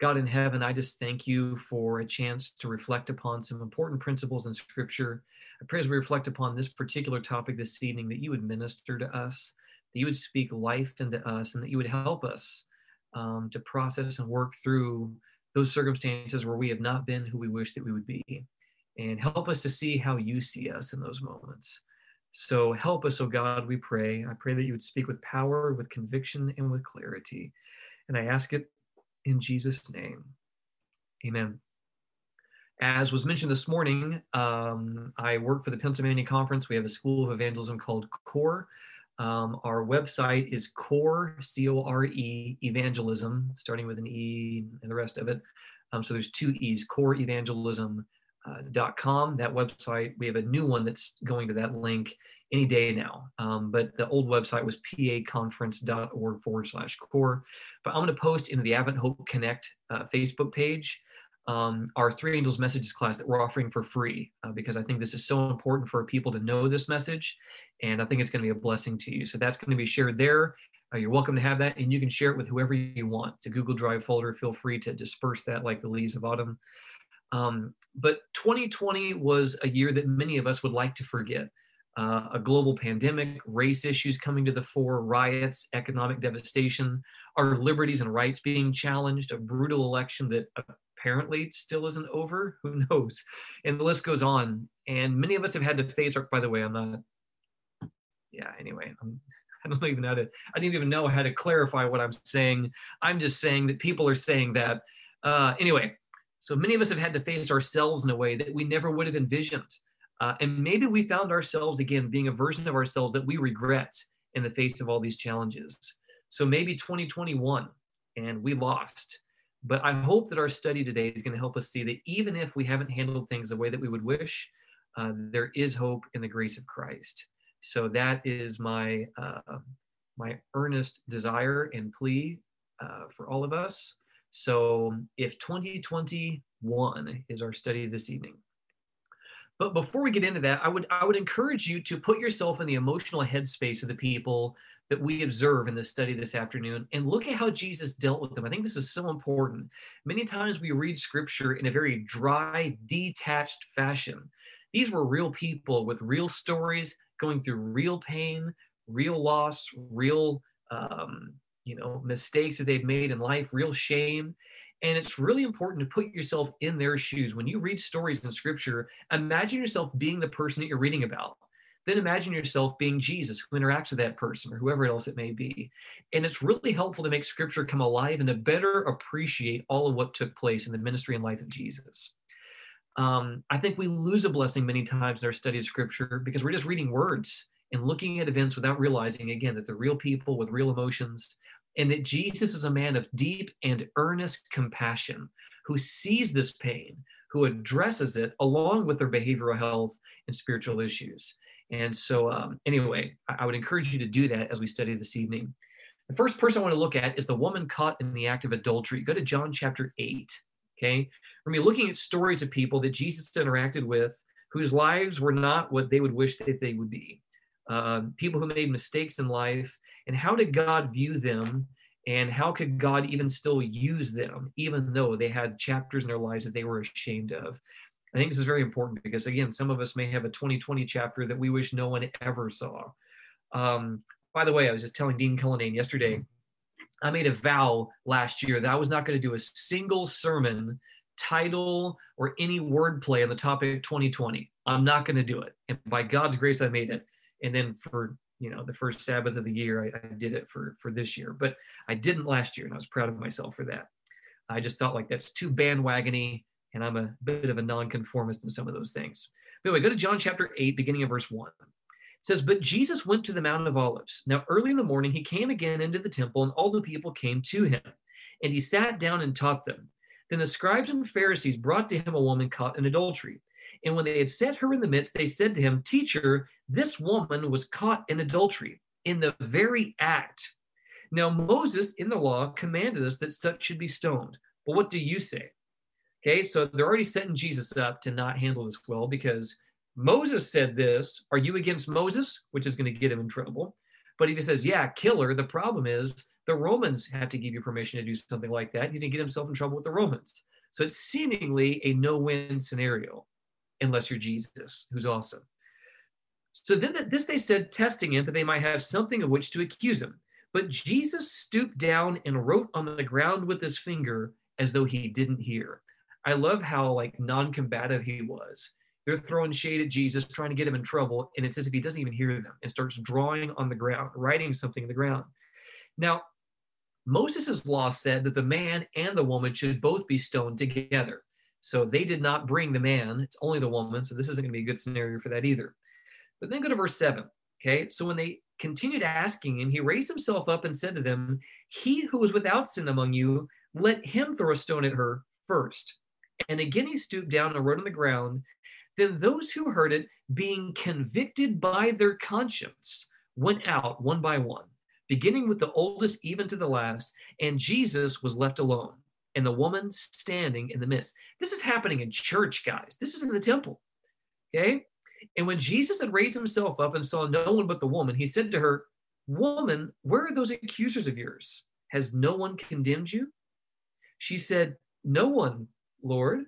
God in heaven, I just thank you for a chance to reflect upon some important principles in Scripture. I pray as we reflect upon this particular topic this evening that you would minister to us, that you would speak life into us, and that you would help us um, to process and work through those circumstances where we have not been who we wish that we would be. And help us to see how you see us in those moments. So help us, oh God, we pray. I pray that you would speak with power, with conviction, and with clarity. And I ask it in Jesus' name. Amen. As was mentioned this morning, um, I work for the Pennsylvania Conference. We have a school of evangelism called CORE. Um, our website is core, C O R E, evangelism, starting with an E and the rest of it. Um, so there's two E's, CORE coreevangelism.com. Uh, that website, we have a new one that's going to that link any day now. Um, but the old website was paconference.org forward slash core. But I'm going to post into the Advent Hope Connect uh, Facebook page um, our Three Angels Messages class that we're offering for free uh, because I think this is so important for people to know this message. And I think it's going to be a blessing to you. So that's going to be shared there. Uh, you're welcome to have that, and you can share it with whoever you want. It's a Google Drive folder. Feel free to disperse that like the leaves of autumn. Um, but 2020 was a year that many of us would like to forget uh, a global pandemic, race issues coming to the fore, riots, economic devastation, our liberties and rights being challenged, a brutal election that apparently still isn't over. Who knows? And the list goes on. And many of us have had to face, or by the way, I'm not, yeah, anyway, I'm, I don't even know how to, I didn't even know how to clarify what I'm saying. I'm just saying that people are saying that. Uh, anyway, so many of us have had to face ourselves in a way that we never would have envisioned. Uh, and maybe we found ourselves again being a version of ourselves that we regret in the face of all these challenges. So maybe 2020 won and we lost. But I hope that our study today is going to help us see that even if we haven't handled things the way that we would wish, uh, there is hope in the grace of Christ. So that is my uh, my earnest desire and plea uh, for all of us. So if 2020 won is our study this evening, but before we get into that, I would I would encourage you to put yourself in the emotional headspace of the people that we observe in this study this afternoon and look at how Jesus dealt with them. I think this is so important. Many times we read scripture in a very dry, detached fashion. These were real people with real stories, going through real pain, real loss, real um, you know mistakes that they've made in life, real shame. And it's really important to put yourself in their shoes. When you read stories in scripture, imagine yourself being the person that you're reading about. Then imagine yourself being Jesus who interacts with that person or whoever else it may be. And it's really helpful to make scripture come alive and to better appreciate all of what took place in the ministry and life of Jesus. Um, I think we lose a blessing many times in our study of scripture because we're just reading words and looking at events without realizing, again, that they're real people with real emotions and that Jesus is a man of deep and earnest compassion who sees this pain, who addresses it along with their behavioral health and spiritual issues. And so, um, anyway, I would encourage you to do that as we study this evening. The first person I want to look at is the woman caught in the act of adultery. Go to John chapter 8. Okay. We're going to be looking at stories of people that Jesus interacted with whose lives were not what they would wish that they would be uh, people who made mistakes in life, and how did God view them? And how could God even still use them, even though they had chapters in their lives that they were ashamed of? I think this is very important because, again, some of us may have a 2020 chapter that we wish no one ever saw. Um, by the way, I was just telling Dean Cullinane yesterday, I made a vow last year that I was not going to do a single sermon title or any wordplay on the topic 2020. I'm not going to do it. And by God's grace, I made it and then for you know the first sabbath of the year I, I, did it for for this year but i didn't last year and i was proud of myself for that. I just thought like that's too bandwagony and i'm a bit of a nonconformist in some of those things. But anyway go to john chapter 8 beginning of verse 1 it says but jesus went to the mount of olives. Now early in the morning he came again into the temple and all the people came to him and he sat down and taught them. Then the scribes and pharisees brought to him a woman caught in adultery and when they had set her in the midst, they said to him, Teacher, this woman was caught in adultery in the very act. Now, Moses in the law commanded us that such should be stoned. But what do you say? Okay, so they're already setting Jesus up to not handle this well because Moses said this. Are you against Moses? Which is going to get him in trouble. But if he says, yeah, kill her, the problem is The Romans have to give you permission to do something like that. He's going to get himself in trouble with the Romans. So it's seemingly a no win scenario, unless you're Jesus, who's awesome. So then this they said, testing him that they might have something of which to accuse him. But Jesus stooped down and wrote on the ground with his finger as though he didn't hear. I love how like non-combative he was. They're throwing shade at Jesus, trying to get him in trouble, and it's as if he doesn't even hear them and starts drawing on the ground, writing something in the ground. Now, Moses' law said that the man and the woman should both be stoned together. So they did not bring the man, it's only the woman. So this isn't going to be a good scenario for that either. But then go to verse 7. Okay. So when they continued asking him, he raised himself up and said to them, He who is without sin among you, let him throw a stone at her first. And again he stooped down and wrote on the ground. Then those who heard it, being convicted by their conscience, went out one by one, beginning with the oldest even to the last, and Jesus was left alone, and the woman standing in the midst. This is happening in church, guys. This is in the temple. Okay. And when Jesus had raised himself up and saw no one but the woman, he said to her, Woman, where are those accusers of yours? Has no one condemned you? She said, No one, Lord.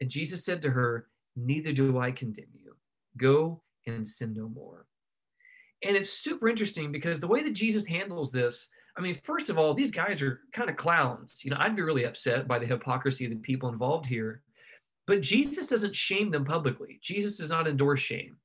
And Jesus said to her, Neither do I condemn you. Go and sin no more. And it's super interesting because the way that Jesus handles this, I mean, first of all, these guys are kind of clowns. You know, I'd be really upset by the hypocrisy of the people involved here. But Jesus doesn't shame them publicly. Jesus does not endorse shame.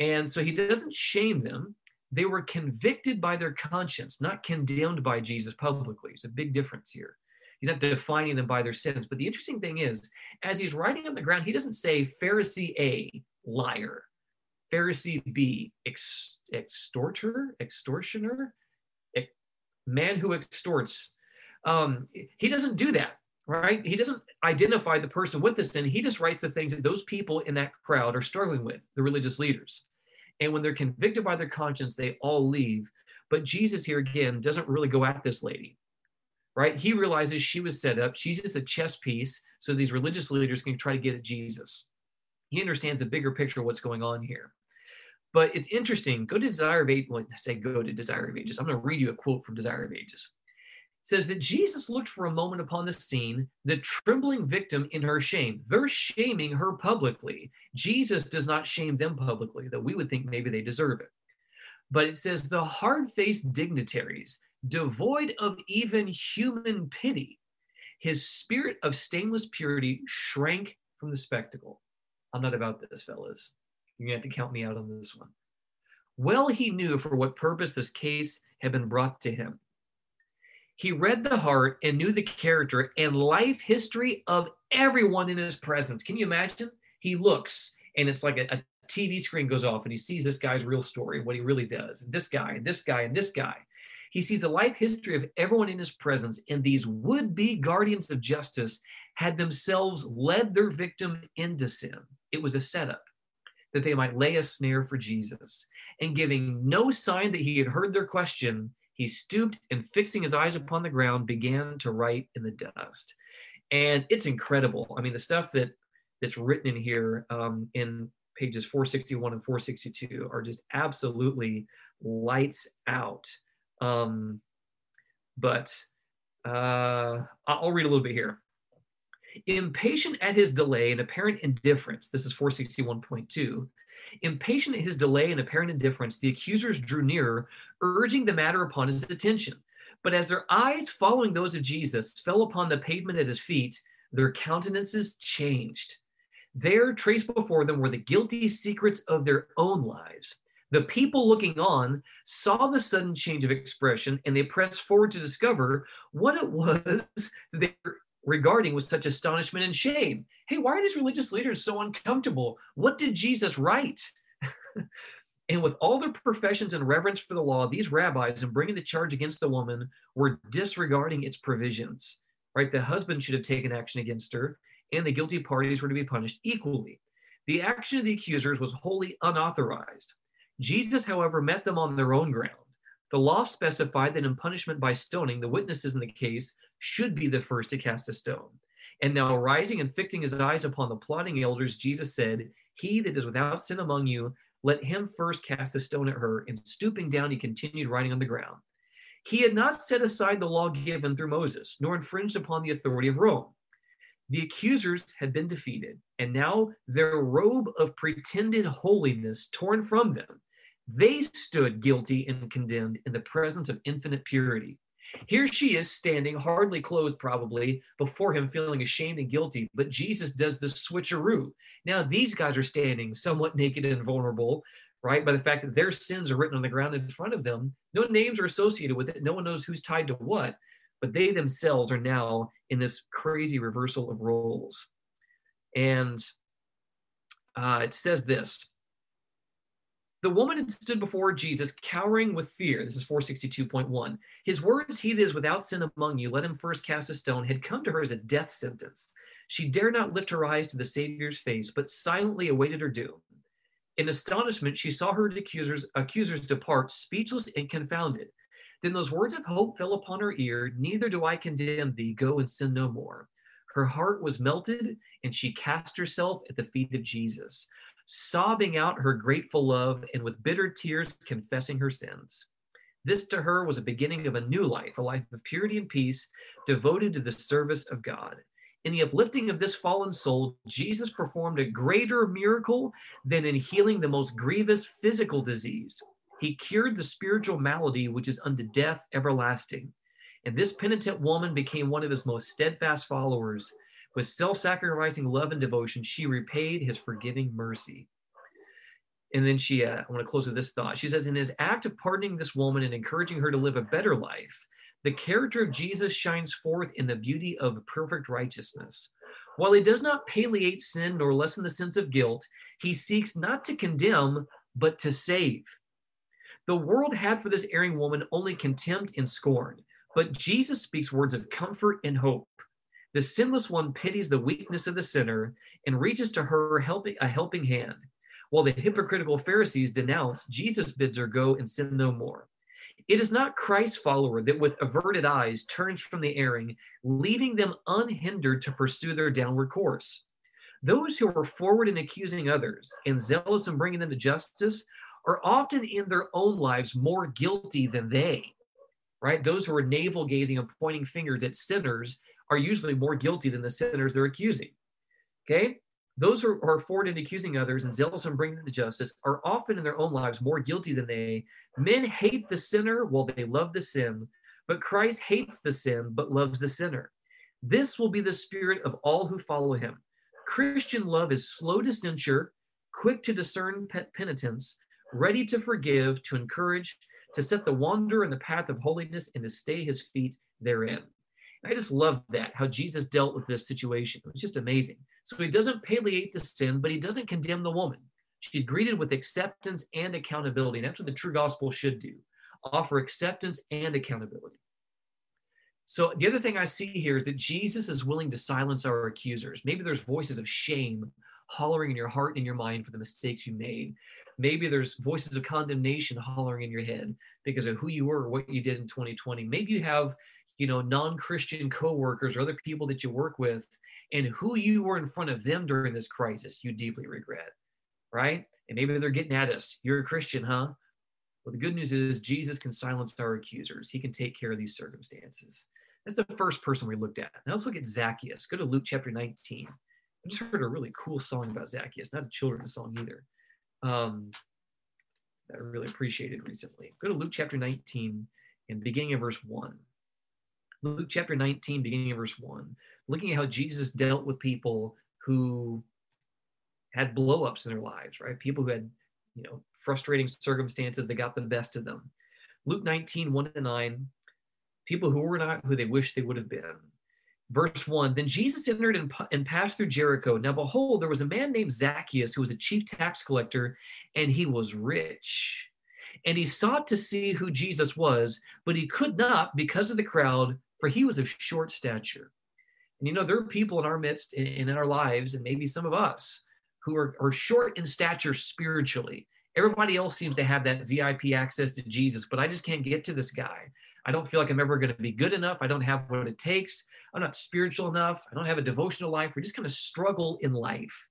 And so he doesn't shame them. They were convicted by their conscience, not condemned by Jesus publicly. There's a big difference here. He's not defining them by their sins. But the interesting thing is, as he's writing on the ground, he doesn't say Pharisee A, liar, Pharisee B, ex- extorter, extortioner, ex- man who extorts. Um, he doesn't do that right? He doesn't identify the person with the sin. He just writes the things that those people in that crowd are struggling with, the religious leaders. And when they're convicted by their conscience, they all leave. But Jesus here again doesn't really go at this lady, right? He realizes she was set up. She's just a chess piece. So these religious leaders can try to get at Jesus. He understands the bigger picture of what's going on here. But it's interesting. Go to Desire of Ages. Well, I say go to Desire of Ages. I'm going to read you a quote from Desire of Ages It says that Jesus looked for a moment upon the scene, the trembling victim in her shame. They're shaming her publicly. Jesus does not shame them publicly, though we would think maybe they deserve it. But it says the hard faced dignitaries, devoid of even human pity, his spirit of stainless purity shrank from the spectacle. I'm not about this, fellas. You're going to have to count me out on this one. Well, he knew for what purpose this case had been brought to him he read the heart and knew the character and life history of everyone in his presence. Can you imagine? He looks and it's like a, a TV screen goes off and he sees this guy's real story, what he really does, and this guy, and this guy, and this guy. He sees the life history of everyone in his presence, and these would be guardians of justice had themselves led their victim into sin. It was a setup that they might lay a snare for Jesus. And giving no sign that he had heard their question, he stooped and fixing his eyes upon the ground began to write in the dust. And it's incredible. I mean, the stuff that that's written in here um, in pages 461 and 462 are just absolutely lights out. Um, but uh, I'll read a little bit here. Impatient at his delay and apparent indifference, this is 461.2, Impatient at his delay and apparent indifference, the accusers drew nearer, urging the matter upon his attention. But as their eyes, following those of Jesus, fell upon the pavement at his feet, their countenances changed. There, traced before them, were the guilty secrets of their own lives. The people looking on saw the sudden change of expression and they pressed forward to discover what it was that they were regarding with such astonishment and shame. Hey, why are these religious leaders so uncomfortable? What did Jesus write? and with all their professions and reverence for the law, these rabbis, in bringing the charge against the woman, were disregarding its provisions. Right? The husband should have taken action against her, and the guilty parties were to be punished equally. The action of the accusers was wholly unauthorized. Jesus, however, met them on their own ground. The law specified that in punishment by stoning, the witnesses in the case should be the first to cast a stone. And now, rising and fixing his eyes upon the plotting elders, Jesus said, He that is without sin among you, let him first cast a stone at her. And stooping down, he continued writing on the ground. He had not set aside the law given through Moses, nor infringed upon the authority of Rome. The accusers had been defeated, and now their robe of pretended holiness torn from them, they stood guilty and condemned in the presence of infinite purity. Here she is standing, hardly clothed, probably, before him, feeling ashamed and guilty. But Jesus does the switcheroo. Now, these guys are standing somewhat naked and vulnerable, right? By the fact that their sins are written on the ground in front of them. No names are associated with it. No one knows who's tied to what. But they themselves are now in this crazy reversal of roles. And uh, it says this the woman had stood before Jesus, cowering with fear. This is 462.1. His words, He that is without sin among you, let him first cast a stone, had come to her as a death sentence. She dared not lift her eyes to the Savior's face, but silently awaited her doom. In astonishment, she saw her accusers, accusers depart, speechless and confounded. Then those words of hope fell upon her ear Neither do I condemn thee, go and sin no more. Her heart was melted, and she cast herself at the feet of Jesus sobbing out her grateful love and with bitter tears confessing her sins. This to her was a beginning of a new life, a life of purity and peace, devoted to the service of God. In the uplifting of this fallen soul, Jesus performed a greater miracle than in healing the most grievous physical disease. He cured the spiritual malady which is unto death everlasting. And this penitent woman became one of his most steadfast followers, with self sacrificing love and devotion, she repaid his forgiving mercy. And then she, uh, I want to close with this thought. She says, In his act of pardoning this woman and encouraging her to live a better life, the character of Jesus shines forth in the beauty of perfect righteousness. While he does not palliate sin nor lessen the sense of guilt, he seeks not to condemn, but to save. The world had for this erring woman only contempt and scorn, but Jesus speaks words of comfort and hope. The sinless one pities the weakness of the sinner and reaches to her helping, a helping hand. While the hypocritical Pharisees denounce, Jesus bids her go and sin no more. It is not Christ's follower that with averted eyes turns from the erring, leaving them unhindered to pursue their downward course. Those who are forward in accusing others and zealous in bringing them to justice are often in their own lives more guilty than they, right? Those who are navel gazing and pointing fingers at sinners are usually more guilty than the sinners they're accusing. Okay? Those who are forward in accusing others and zealous in bringing them to justice are often in their own lives more guilty than they. Men hate the sinner while they love the sin, but Christ hates the sin but loves the sinner. This will be the spirit of all who follow him. Christian love is slow to censure, quick to discern penitence, ready to forgive, to encourage, to set the wanderer in the path of holiness, and to stay his feet therein. I just love that, how Jesus dealt with this situation. It was just amazing. So he doesn't palliate the sin, but he doesn't condemn the woman. She's greeted with acceptance and accountability. And that's what the true gospel should do offer acceptance and accountability. So the other thing I see here is that Jesus is willing to silence our accusers. Maybe there's voices of shame hollering in your heart and in your mind for the mistakes you made. Maybe there's voices of condemnation hollering in your head because of who you were or what you did in 2020. Maybe you have you know non-christian coworkers or other people that you work with and who you were in front of them during this crisis you deeply regret right? And maybe they're getting at us. You're a christian huh? Well the good news is jesus can silence our accusers. He can take care of these circumstances. That's the first person we looked at. Now let's look at zacchaeus. Go to luke chapter 19 i just heard a really cool song about zacchaeus. Not a children's song either. Um, that i really appreciated recently. Go to luke chapter 19 and beginning of verse 1 Luke chapter 19, beginning of verse 1, looking at how Jesus dealt with people who had blowups in their lives, right? People who had, you know, frustrating circumstances that got the best of them. Luke 19, 1 to 9, people who were not who they wished they would have been. Verse 1 Then Jesus entered and, and passed through Jericho. Now, behold, there was a man named Zacchaeus who was a chief tax collector, and he was rich. And he sought to see who Jesus was, but he could not because of the crowd, for he was of short stature. And you know, there are people in our midst and in our lives, and maybe some of us, who are, are short in stature spiritually. Everybody else seems to have that VIP access to Jesus, but I just can't get to this guy. I don't feel like I'm ever going to be good enough. I don't have what it takes. I'm not spiritual enough. I don't have a devotional life. We just kind of struggle in life.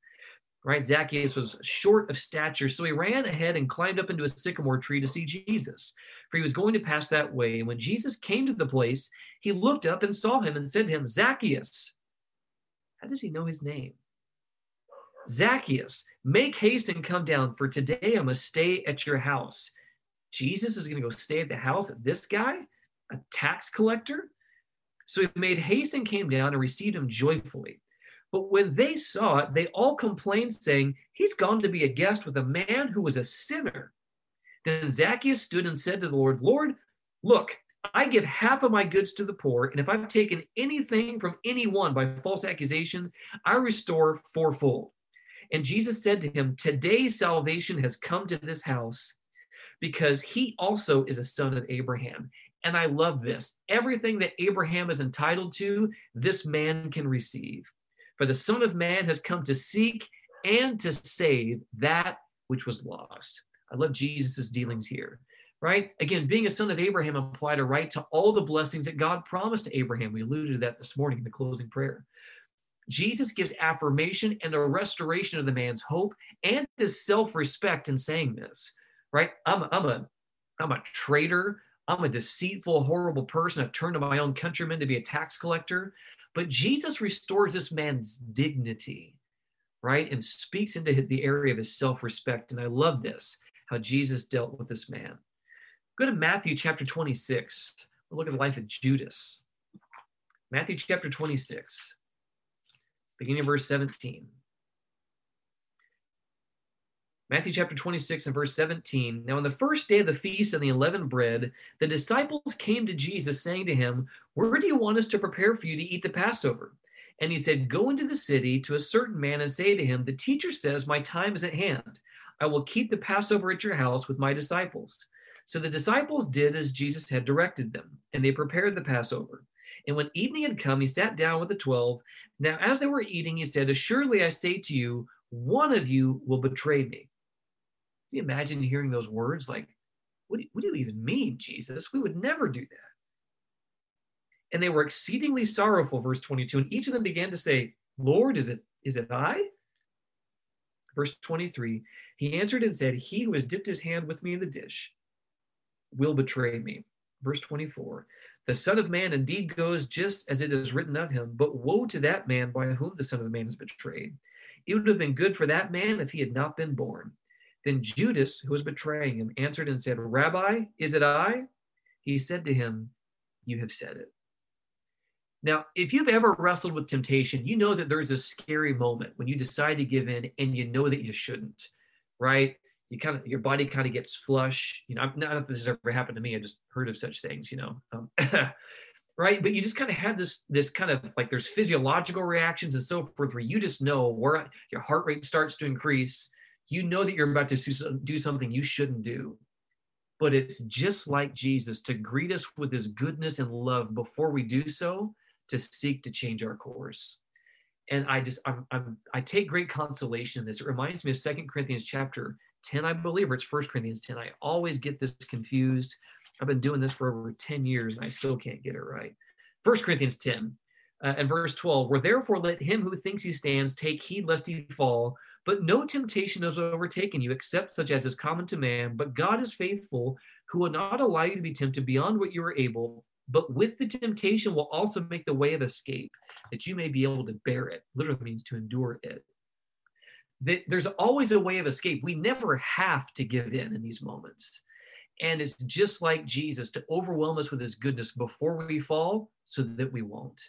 Right? Zacchaeus was short of stature, so he ran ahead and climbed up into a sycamore tree to see Jesus, for he was going to pass that way. And when Jesus came to the place, he looked up and saw him and said to him, Zacchaeus. How does he know his name? Zacchaeus, make haste and come down, for today I must stay at your house. Jesus is going to go stay at the house of this guy, a tax collector? So he made haste and came down and received him joyfully. But when they saw it, they all complained, saying, He's gone to be a guest with a man who was a sinner. Then Zacchaeus stood and said to the Lord, Lord, look, I give half of my goods to the poor, and if I've taken anything from anyone by false accusation, I restore fourfold. And Jesus said to him, Today salvation has come to this house because he also is a son of Abraham. And I love this. Everything that Abraham is entitled to, this man can receive. For the Son of Man has come to seek and to save that which was lost. I love Jesus' dealings here, right? Again, being a son of Abraham applied a right to all the blessings that God promised to Abraham. We alluded to that this morning in the closing prayer. Jesus gives affirmation and a restoration of the man's hope and his self-respect in saying this, right? I'm, I'm a I'm a traitor. I'm a deceitful, horrible person. I've turned to my own countrymen to be a tax collector. But Jesus restores this man's dignity, right? And speaks into the area of his self respect. And I love this, how Jesus dealt with this man. Go to Matthew chapter 26. We'll look at the life of Judas. Matthew chapter 26, beginning of verse 17. Matthew chapter 26 and verse 17. Now, on the first day of the feast and the unleavened bread, the disciples came to Jesus, saying to him, Where do you want us to prepare for you to eat the Passover? And he said, Go into the city to a certain man and say to him, The teacher says, My time is at hand. I will keep the Passover at your house with my disciples. So the disciples did as Jesus had directed them, and they prepared the Passover. And when evening had come, he sat down with the twelve. Now, as they were eating, he said, Assuredly I say to you, one of you will betray me you imagine hearing those words? Like, what do, what do you even mean, Jesus? We would never do that. And they were exceedingly sorrowful, verse 22. And each of them began to say, Lord, is it is it I? Verse 23, he answered and said, He who has dipped his hand with me in the dish will betray me. Verse 24, the Son of Man indeed goes just as it is written of him, but woe to that man by whom the Son of Man is betrayed. It would have been good for that man if he had not been born. Then Judas, who was betraying him, answered and said, Rabbi, is it I? He said to him, You have said it. Now, if you've ever wrestled with temptation, you know that there's a scary moment when you decide to give in and you know that you shouldn't, right? You kind of, your body kind of gets flush. You know, not if this has ever happened to me. I just heard of such things, you know. Um, right but you just kind of have this this kind of like there's physiological reactions and so forth where you just know where your heart rate starts to increase you know that you're about to do something you shouldn't do. But it's just like Jesus to greet us with his goodness and love before we do so, to seek to change our course. And I just, I'm, I'm, I take great consolation in this. It reminds me of Second Corinthians chapter 10, I believe, or it's First Corinthians 10. I always get this confused. I've been doing this for over 10 years and I still can't get it right. First Corinthians 10 uh, and verse 12, where therefore let him who thinks he stands take heed lest he fall. But no temptation has overtaken you except such as is common to man. But God is faithful, who will not allow you to be tempted beyond what you are able, but with the temptation will also make the way of escape, that you may be able to bear it. Literally means to endure it. That there's always a way of escape. We never have to give in in these moments. And it's just like Jesus to overwhelm us with his goodness before we fall so that we won't.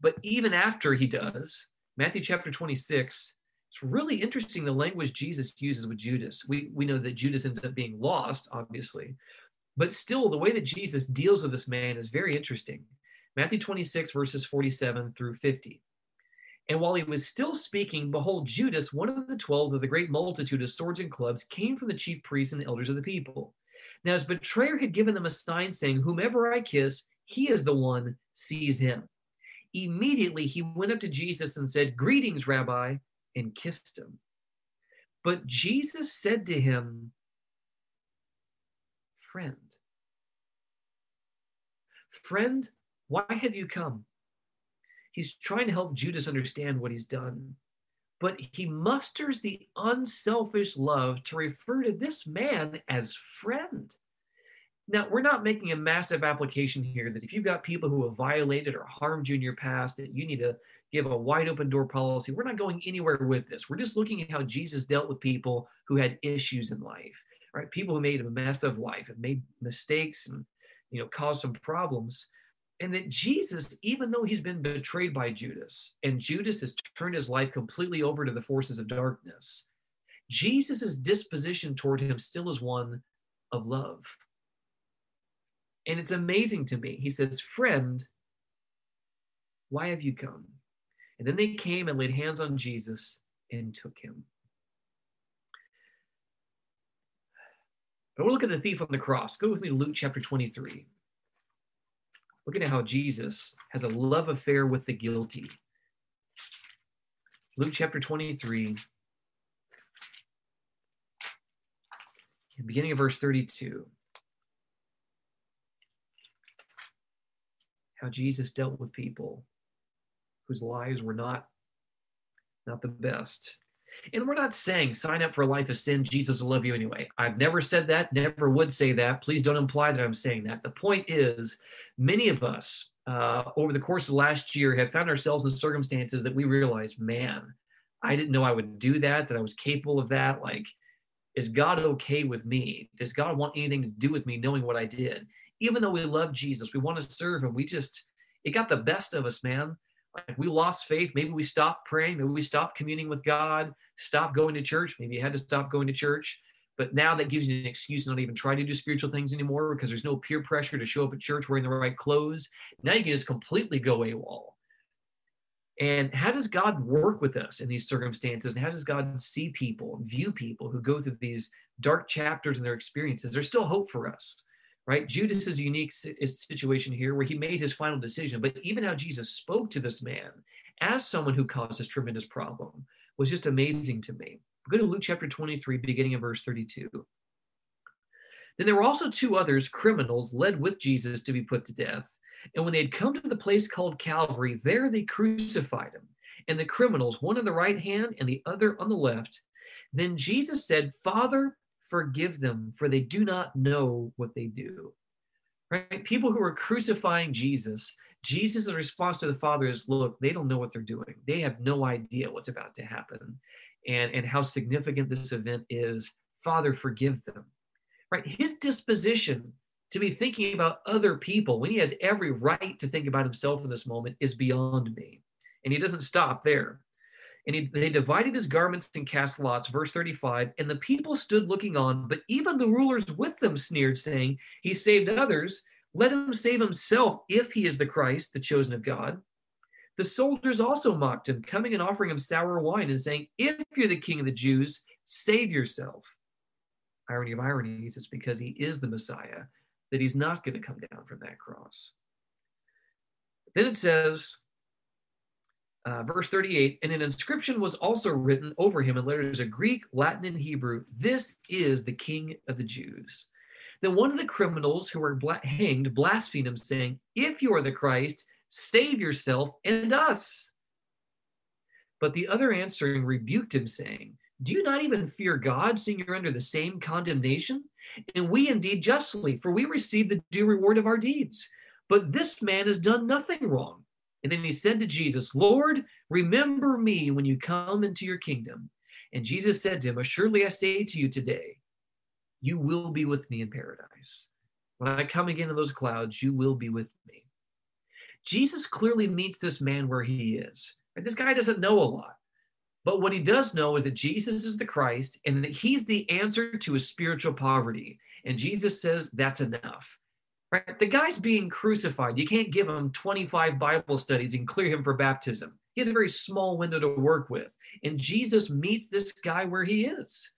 But even after he does, Matthew chapter 26, it's really interesting the language Jesus uses with Judas. We, we know that Judas ends up being lost, obviously, but still the way that Jesus deals with this man is very interesting. Matthew 26, verses 47 through 50. And while he was still speaking, behold, Judas, one of the twelve of the great multitude of swords and clubs, came from the chief priests and the elders of the people. Now his betrayer had given them a sign saying, Whomever I kiss, he is the one, seize him. Immediately he went up to Jesus and said, Greetings, Rabbi and kissed him. But Jesus said to him, Friend, friend, why have you come? He's trying to help Judas understand what he's done. but he musters the unselfish love to refer to this man as friend. Now, we're not making a massive application here that if you've got people who have violated or harmed you in your past, that you need to give a wide open door policy. We're not going anywhere with this. We're just looking at how Jesus dealt with people who had issues in life, right? People who made a mess of life, and made mistakes and, you know, caused some problems. And that Jesus, even though he's been betrayed by Judas and Judas has turned his life completely over to the forces of darkness, Jesus's disposition toward him still is one of love and it's amazing to me. He says, Friend, why have you come? And then they came and laid hands on Jesus and took him. But we'll look at the thief on the cross. Go with me to Luke chapter 23. Look at how Jesus has a love affair with the guilty. Luke chapter 23, beginning of verse 32. how Jesus dealt with people whose lives were not not the best. And we're not saying sign up for a life of sin, Jesus will love you anyway. I've never said that, never would say that. Please don't imply that I'm saying that. The point is, many of us uh, over the course of last year have found ourselves in circumstances that we realize, man, I didn't know I would do that, that I was capable of that. Like, is God okay with me? Does God want anything to do with me knowing what I did? even though we love Jesus, we want to serve him. We just, it got the best of us, man. Like we lost faith. Maybe we stopped praying. Maybe we stopped communing with God, stopped going to church. Maybe you had to stop going to church. But now that gives you an excuse to not even try to do spiritual things anymore because there's no peer pressure to show up at church wearing the right clothes. Now you can just completely go AWOL. And how does God work with us in these circumstances? And how does God see people, view people who go through these dark chapters in their experiences? There's still hope for us right? Judas's unique situation here where he made his final decision, but even how Jesus spoke to this man as someone who caused this tremendous problem was just amazing to me. Go to Luke chapter 23, beginning of verse 32. Then there were also two others, criminals, led with Jesus to be put to death. And when they had come to the place called Calvary, there they crucified him. And the criminals, one on the right hand and the other on the left. Then Jesus said, Father, forgive them, for they do not know what they do. Right? People who are crucifying Jesus, Jesus' response to the Father is, look, they don't know what they're doing. They have no idea what's about to happen and, and how significant this event is. Father, forgive them. Right? His disposition to be thinking about other people when he has every right to think about himself in this moment is beyond me. And he doesn't stop there. And he, they divided his garments and cast lots, verse 35. And the people stood looking on, but even the rulers with them sneered, saying, He saved others. Let him save himself if he is the Christ, the chosen of God. The soldiers also mocked him, coming and offering him sour wine and saying, If you're the king of the Jews, save yourself. Irony of ironies, it's because he is the Messiah that he's not going to come down from that cross. Then it says, uh, verse 38 and an inscription was also written over him in letters of greek latin and hebrew this is the king of the jews then one of the criminals who were bla- hanged blasphemed him saying if you are the christ save yourself and us. But the other answering rebuked him saying do you not even fear god seeing you're under the same condemnation? And we indeed justly for we receive the due reward of our deeds. But this man has done nothing wrong and then he said to Jesus, Lord, remember me when you come into your kingdom. And Jesus said to him, Assuredly I say to you today, you will be with me in paradise. When I come again in those clouds, you will be with me. Jesus clearly meets this man where he is. And This guy doesn't know a lot. But what he does know is that Jesus is the Christ and that he's the answer to his spiritual poverty. And Jesus says that's enough. Right? The guy's being crucified. You can't give him 25 Bible studies and clear him for baptism. He has a very small window to work with. And Jesus meets this guy where he is.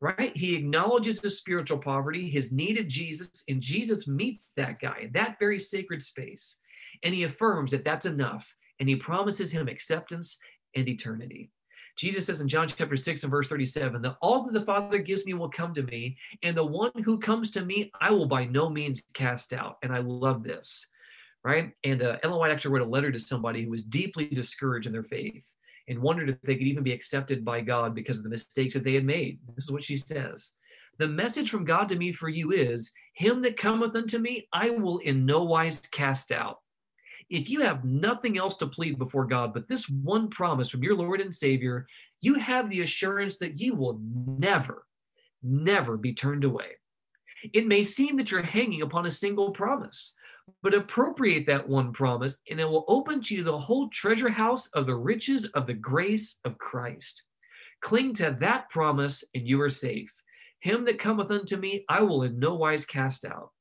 Right? He acknowledges his spiritual poverty, his need of Jesus, and Jesus meets that guy in that very sacred space. And he affirms that that's enough. And he promises him acceptance and eternity. Jesus says in John chapter 6 and verse 37 that all that the Father gives me will come to me, and the one who comes to me, I will by no means cast out. And I love this, right? And uh, Ellen White actually wrote a letter to somebody who was deeply discouraged in their faith. and wondered if they could even be accepted by God because of the mistakes that they had made. This is what she says. The message from God to me for you is Him that cometh unto me, I will in no wise cast out. If you have nothing else to plead before God but this one promise from your Lord and Savior, you have the assurance that you will never, never be turned away. It may seem that you're hanging upon a single promise, but appropriate that one promise, and it will open to you the whole treasure house of the riches of the grace of Christ. Cling to that promise, and you are safe. Him that cometh unto me, I will in no wise cast out.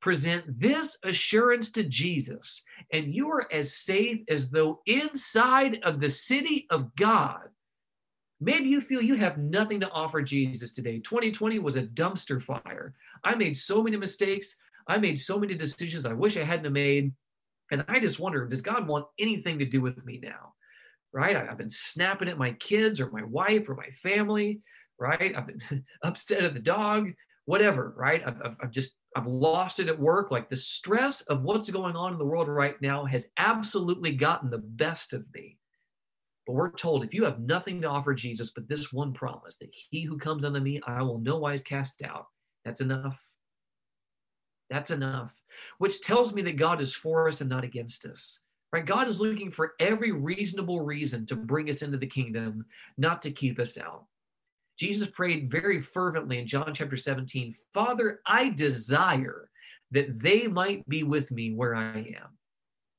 Present this assurance to Jesus, and you are as safe as though inside of the city of God. Maybe you feel you have nothing to offer Jesus today. 2020 was a dumpster fire. I made so many mistakes. I made so many decisions I wish I hadn't made. And I just wonder, does God want anything to do with me now? Right? I've been snapping at my kids or my wife or my family, right? I've been upset at the dog, whatever, right? I've, I've, I've just, I've lost it at work. Like the stress of what's going on in the world right now has absolutely gotten the best of me. But we're told if you have nothing to offer Jesus but this one promise that he who comes unto me, I will no wise cast out, that's enough. That's enough. Which tells me that God is for us and not against us. Right? God is looking for every reasonable reason to bring us into the kingdom, not to keep us out. Jesus prayed very fervently in John chapter 17 Father, I desire that they might be with me where I am.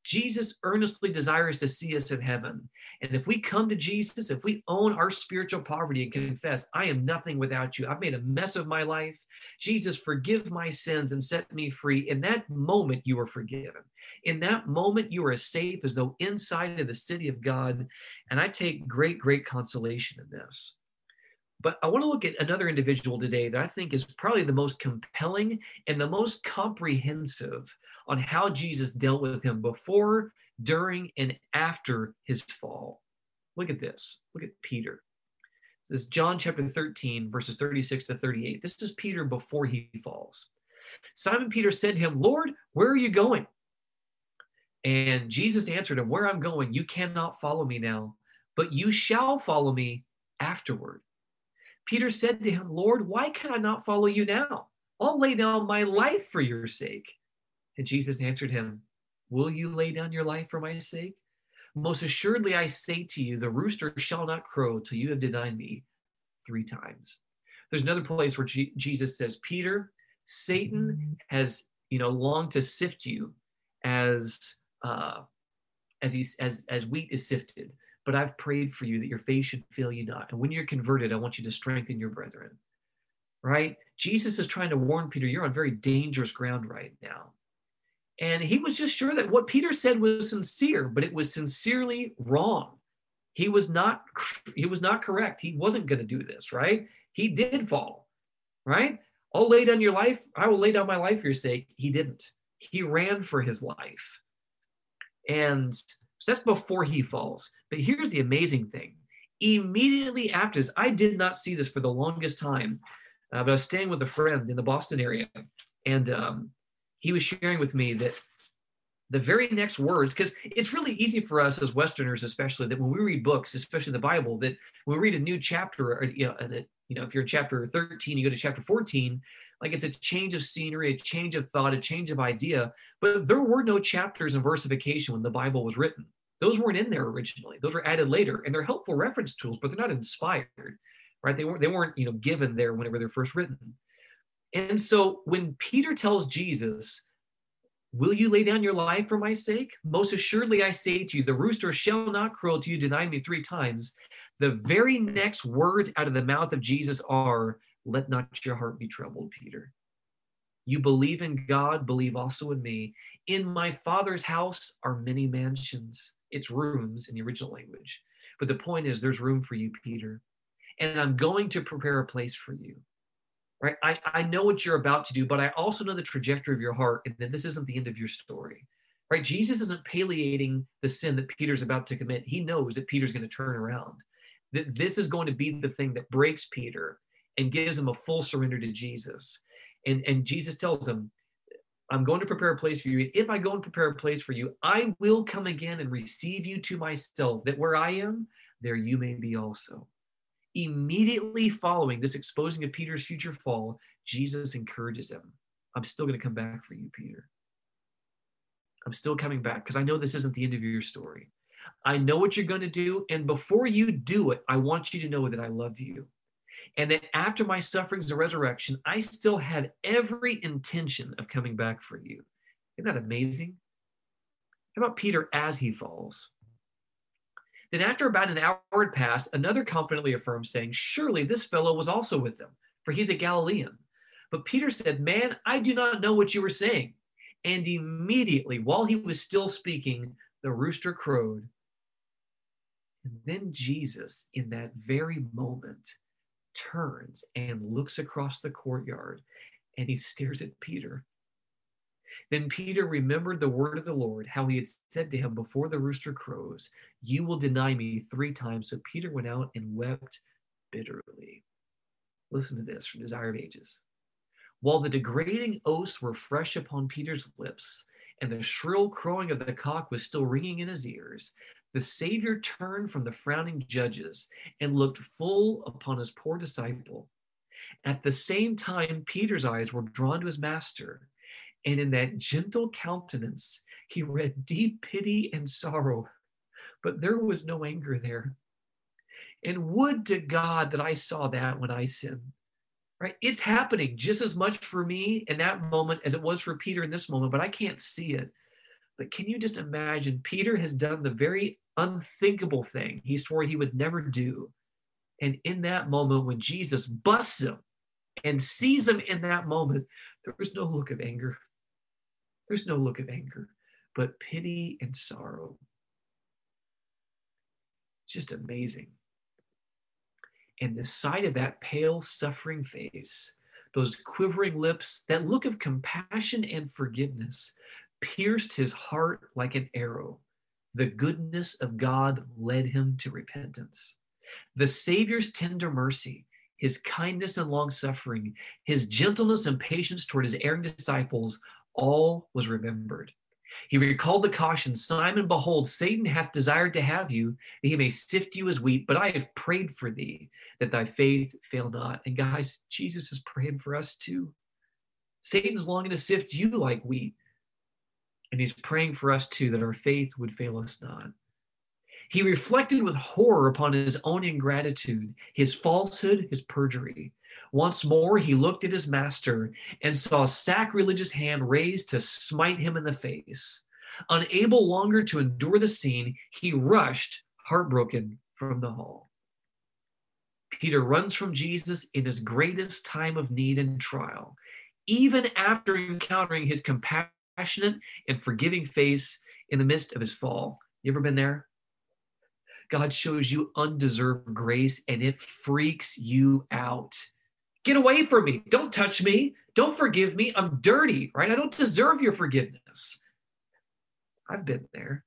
Jesus earnestly desires to see us in heaven. And if we come to Jesus, if we own our spiritual poverty and confess, I am nothing without you, I've made a mess of my life. Jesus, forgive my sins and set me free. In that moment, you are forgiven. In that moment, you are as safe as though inside of the city of God. And I take great, great consolation in this. But I want to look at another individual today that I think is probably the most compelling and the most comprehensive on how Jesus dealt with him before, during, and after his fall. Look at this. Look at Peter. This is John chapter 13, verses 36 to 38. This is Peter before he falls. Simon Peter said to him, Lord, where are you going? And Jesus answered him, Where I'm going, you cannot follow me now, but you shall follow me afterward. Peter said to him, Lord, why can I not follow you now? I'll lay down my life for your sake. And Jesus answered him, Will you lay down your life for my sake? Most assuredly, I say to you, the rooster shall not crow till you have denied me three times. There's another place where G- Jesus says, Peter, Satan has, you know, longed to sift you as uh, as he as as wheat is sifted but I've prayed for you that your faith should fail you not. And when you're converted, I want you to strengthen your brethren. Right? Jesus is trying to warn Peter, you're on very dangerous ground right now. And he was just sure that what Peter said was sincere, but it was sincerely wrong. He was not he was not correct. He wasn't going to do this, right? He did fall. Right? I'll lay down your life. I will lay down my life for your sake. He didn't. He ran for his life. And so that's before he falls. But here's the amazing thing. Immediately after this, I did not see this for the longest time, uh, but I was staying with a friend in the Boston area, and um, he was sharing with me that the very next words, because it's really easy for us as Westerners, especially that when we read books, especially the Bible, that when we read a new chapter, or you know, and it, you know, if you're in chapter 13, you go to chapter 14, like it's a change of scenery, a change of thought, a change of idea. But there were no chapters and versification when the Bible was written. Those weren't in there originally. Those were added later, and they're helpful reference tools, but they're not inspired, right? They weren't they weren't you know given there whenever they're first written. And so when Peter tells Jesus, Will you lay down your life for my sake? Most assuredly, I say to you, the rooster shall not crow till you deny me three times. The very next words out of the mouth of Jesus are, Let not your heart be troubled, Peter. You believe in God, believe also in me. In my Father's house are many mansions. It's rooms in the original language. But the point is, there's room for you, Peter. And I'm going to prepare a place for you. Right? I, I know what you're about to do, but I also know the trajectory of your heart, and that this isn't the end of your story. Right? Jesus isn't palliating the sin that Peter's about to commit. He knows that Peter's going to turn around. That this is going to be the thing that breaks Peter and gives him a full surrender to Jesus. And, and Jesus tells them, I'm going to prepare a place for you. If I go and prepare a place for you, I will come again and receive you to myself, that where I am, there you may be also. Immediately following this exposing of Peter's future fall, Jesus encourages him I'm still going to come back for you, Peter. I'm still coming back because I know this isn't the end of your story. I know what you're going to do. And before you do it, I want you to know that I love you. And that after my sufferings and resurrection, I still have every intention of coming back for you. Isn't that amazing? How about Peter as he falls? Then, after about an hour had passed, another confidently affirmed, saying, Surely this fellow was also with them, for he's a Galilean. But Peter said, Man, I do not know what you were saying. And immediately, while he was still speaking, the rooster crowed. And then Jesus, in that very moment, turns and looks across the courtyard and he stares at Peter. Then Peter remembered the word of the Lord, how he had said to him before the rooster crows, You will deny me three times. So Peter went out and wept bitterly. Listen to this from Desire of Ages. While the degrading oaths were fresh upon Peter's lips, and the shrill crowing of the cock was still ringing in his ears, the Savior turned from the frowning judges and looked full upon his poor disciple. At the same time, Peter's eyes were drawn to his master, and in that gentle countenance, he read deep pity and sorrow, but there was no anger there. And would to God that I saw that when I sinned right? It's happening just as much for me in that moment as it was for Peter in this moment, but I can't see it. But can you just imagine? Peter has done the very unthinkable thing he swore he would never do. And in that moment, when Jesus busts him and sees him in that moment, there was no look of anger. There's no look of anger, but pity and sorrow. Just amazing. And the sight of that pale, suffering face, those quivering lips, that look of compassion and forgiveness pierced his heart like an arrow. The goodness of God led him to repentance. The Savior's tender mercy, his kindness and long suffering, his gentleness and patience toward his erring disciples, all was remembered. He recalled the caution Simon, behold, Satan hath desired to have you, that he may sift you as wheat, but I have prayed for thee, that thy faith fail not. And guys, Jesus is praying for us too. Satan's longing to sift you like wheat, and he's praying for us too, that our faith would fail us not. He reflected with horror upon his own ingratitude, his falsehood, his perjury. Once more, he looked at his master and saw a sacrilegious hand raised to smite him in the face. Unable longer to endure the scene, he rushed, heartbroken, from the hall. Peter runs from Jesus in his greatest time of need and trial, even after encountering his compassionate and forgiving face in the midst of his fall. You ever been there? God shows you undeserved grace and it freaks you out. Get away from me. Don't touch me. Don't forgive me. I'm dirty, right? I don't deserve your forgiveness. I've been there,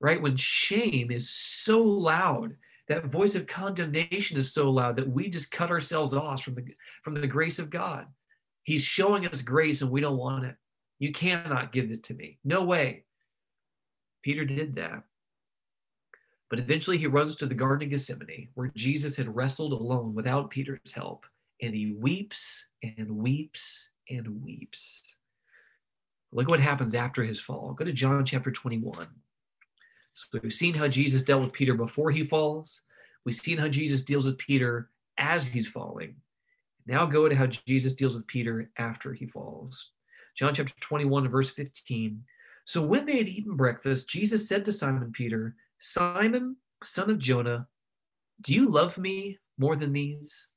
right? When shame is so loud, that voice of condemnation is so loud that we just cut ourselves off from the, from the grace of God. He's showing us grace and we don't want it. You cannot give it to me. No way. Peter did that. But eventually he runs to the Garden of Gethsemane, where Jesus had wrestled alone without Peter's help and he weeps and weeps and weeps. Look what happens after his fall. Go to John chapter 21. So we've seen how Jesus dealt with Peter before he falls. We've seen how Jesus deals with Peter as he's falling. Now go to how Jesus deals with Peter after he falls. John chapter 21, verse 15. So when they had eaten breakfast, Jesus said to Simon Peter, Simon, son of Jonah, do you love me more than these?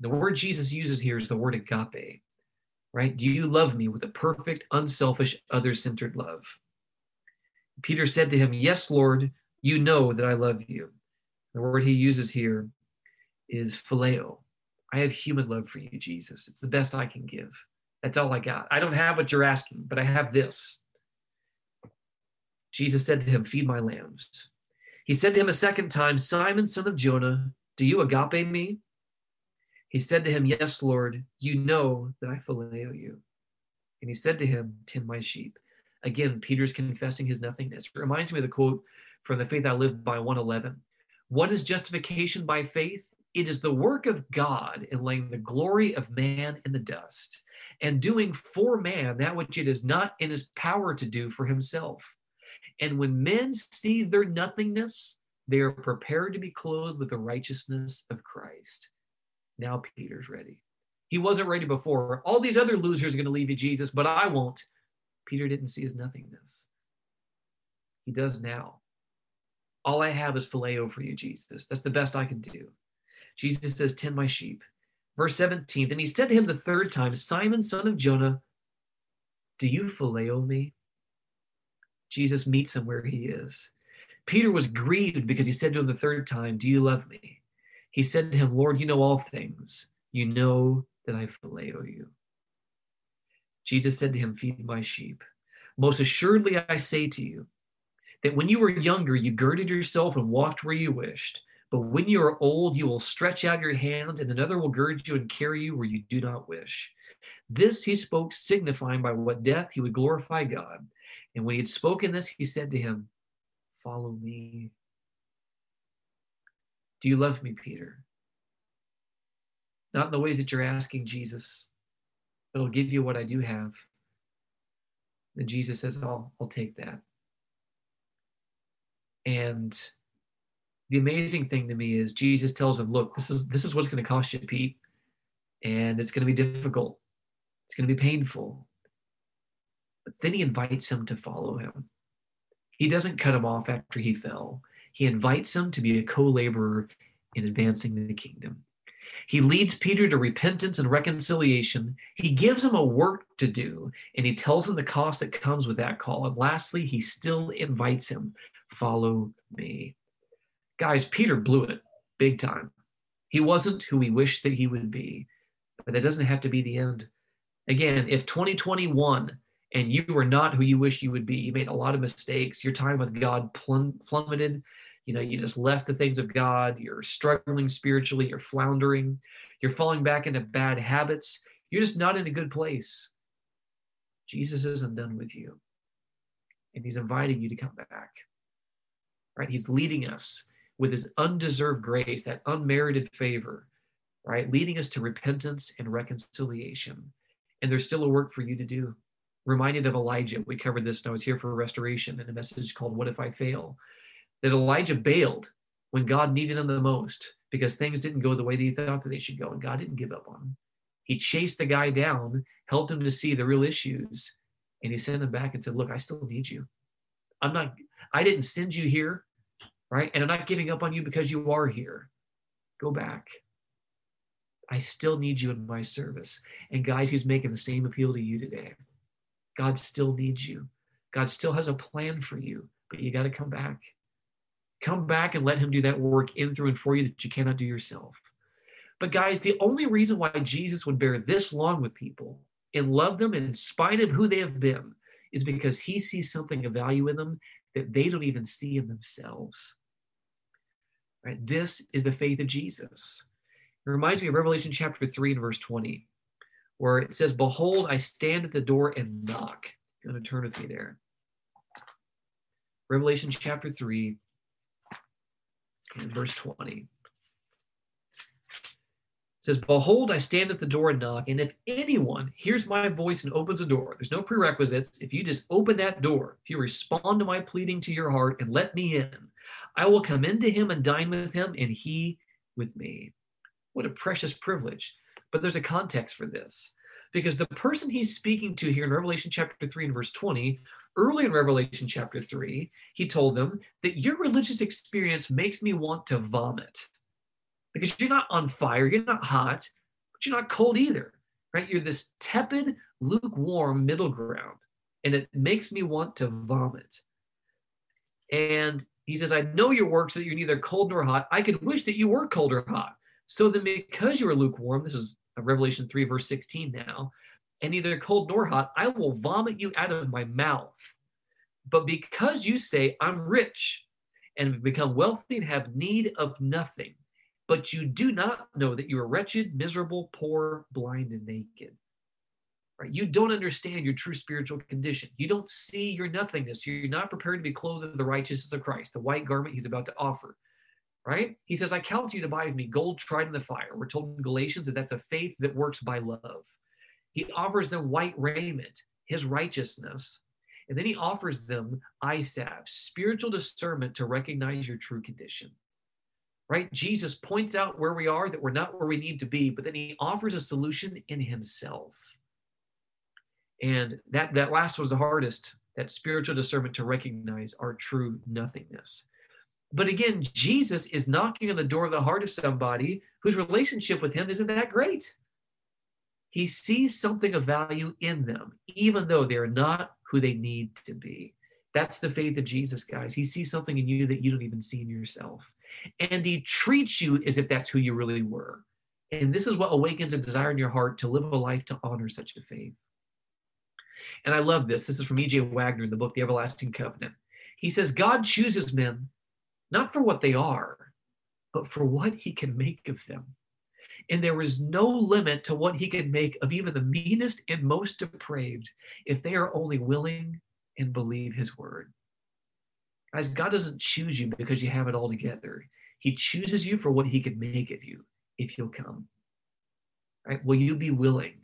The word Jesus uses here is the word agape, right? Do you love me with a perfect, unselfish, other centered love? Peter said to him, Yes, Lord, you know that I love you. The word he uses here is phileo. I have human love for you, Jesus. It's the best I can give. That's all I got. I don't have what you're asking, but I have this. Jesus said to him, Feed my lambs. He said to him a second time, Simon, son of Jonah, do you agape me? He said to him, Yes, Lord, you know that I phileo you. And he said to him, Tend my sheep. Again, Peter's confessing his nothingness. It reminds me of the quote from the Faith I Live by 111, What is justification by faith? It is the work of God in laying the glory of man in the dust and doing for man that which it is not in his power to do for himself. And when men see their nothingness, they are prepared to be clothed with the righteousness of Christ. Now Peter's ready. He wasn't ready before. All these other losers are going to leave you, Jesus, but I won't. Peter didn't see his nothingness. He does now. All I have is phileo for you, Jesus. That's the best I can do. Jesus says, Tend my sheep. Verse 17, then he said to him the third time, Simon, son of Jonah, do you phileo me? Jesus meets him where he is. Peter was grieved because he said to him the third time, Do you love me? He said to him, Lord, you know all things. You know that I phileo you. Jesus said to him, Feed my sheep. Most assuredly, I say to you that when you were younger, you girded yourself and walked where you wished. But when you are old, you will stretch out your hand, and another will gird you and carry you where you do not wish. This he spoke, signifying by what death he would glorify God. And when he had spoken this, he said to him, Follow me. Do you love me, Peter? Not in the ways that you're asking Jesus, but I'll give you what I do have. And Jesus says, I'll, I'll take that. And the amazing thing to me is Jesus tells him, look, this is this is what's going to cost you, Pete. And it's going to be difficult. It's going to be painful. But then he invites him to follow him. He doesn't cut him off after he fell. He invites him to be a co-laborer in advancing the kingdom. He leads Peter to repentance and reconciliation. He gives him a work to do, and he tells him the cost that comes with that call. And lastly, he still invites him, follow me. Guys, Peter blew it big time. He wasn't who he wished that he would be, but that doesn't have to be the end. Again, if 2020 won and you were not who you wish you would be, you made a lot of mistakes, your time with God plum- plummeted, you know, you just left the things of God, you're struggling spiritually, you're floundering, you're falling back into bad habits, you're just not in a good place. Jesus isn't done with you. And he's inviting you to come back. Right? He's leading us with his undeserved grace, that unmerited favor, right? Leading us to repentance and reconciliation. And there's still a work for you to do. Reminded of Elijah, we covered this and I was here for restoration in a message called What If I Fail? That Elijah bailed when God needed him the most because things didn't go the way that he thought that they should go, and God didn't give up on him. He chased the guy down, helped him to see the real issues, and he sent him back and said, Look, I still need you. I'm not, I didn't send you here right? And I'm not giving up on you because you are here. Go back. I still need you in my service. And guys, he's making the same appeal to you today. God still needs you. God still has a plan for you, but you got to come back. Come back and let him do that work in, through, and for you that you cannot do yourself. But guys, the only reason why Jesus would bear this long with people and love them in spite of who they have been is because he sees something of value in them that they don't even see in themselves. Right? This is the faith of Jesus. It reminds me of Revelation chapter 3 and verse 20, where it says, Behold, I stand at the door and knock. You're going to turn with me there. Revelation chapter 3 and verse 20 says, Behold, I stand at the door and knock, and if anyone hears my voice and opens the door, there's no prerequisites. If you just open that door, if you respond to my pleading to your heart and let me in, I will come into him and dine with him, and he with me. What a precious privilege. But there's a context for this. Because the person he's speaking to here in Revelation chapter 3 and verse 20, early in Revelation chapter 3, he told them that your religious experience makes me want to vomit because you're not on fire, you're not hot, but you're not cold either, right? You're this tepid, lukewarm middle ground, and it makes me want to vomit. And he says, I know your works that you're neither cold nor hot. I could wish that you were cold or hot. So then, because you are lukewarm, this is Revelation 3, verse 16 now, and neither cold nor hot, I will vomit you out of my mouth. But because you say, I'm rich and become wealthy and have need of nothing, but you do not know that you are wretched, miserable, poor, blind, and naked. Right? You don't understand your true spiritual condition. You don't see your nothingness. You're not prepared to be clothed in the righteousness of Christ, the white garment he's about to offer. right? He says, I counsel you to buy of me gold tried in the fire. We're told in Galatians that that's a faith that works by love. He offers them white raiment, his righteousness. And then he offers them salve, spiritual discernment to recognize your true condition. Right? Jesus points out where we are, that we're not where we need to be, but then he offers a solution in himself. And that, that last was the hardest, that spiritual discernment to recognize our true nothingness. But again, Jesus is knocking on the door of the heart of somebody whose relationship with him isn't that great. He sees something of value in them, even though they're not who they need to be. That's the faith of Jesus, guys. He sees something in you that you don't even see in yourself. And he treats you as if that's who you really were. And this is what awakens a desire in your heart to live a life to honor such a faith. And I love this. This is from E.J. Waggoner in the book, The Everlasting Covenant. He says, God chooses men not for what they are, but for what he can make of them. And there is no limit to what he can make of even the meanest and most depraved if they are only willing and believe his word. Guys, God doesn't choose you because you have it all together. He chooses you for what he can make of you if you'll come. Right? Will you be willing?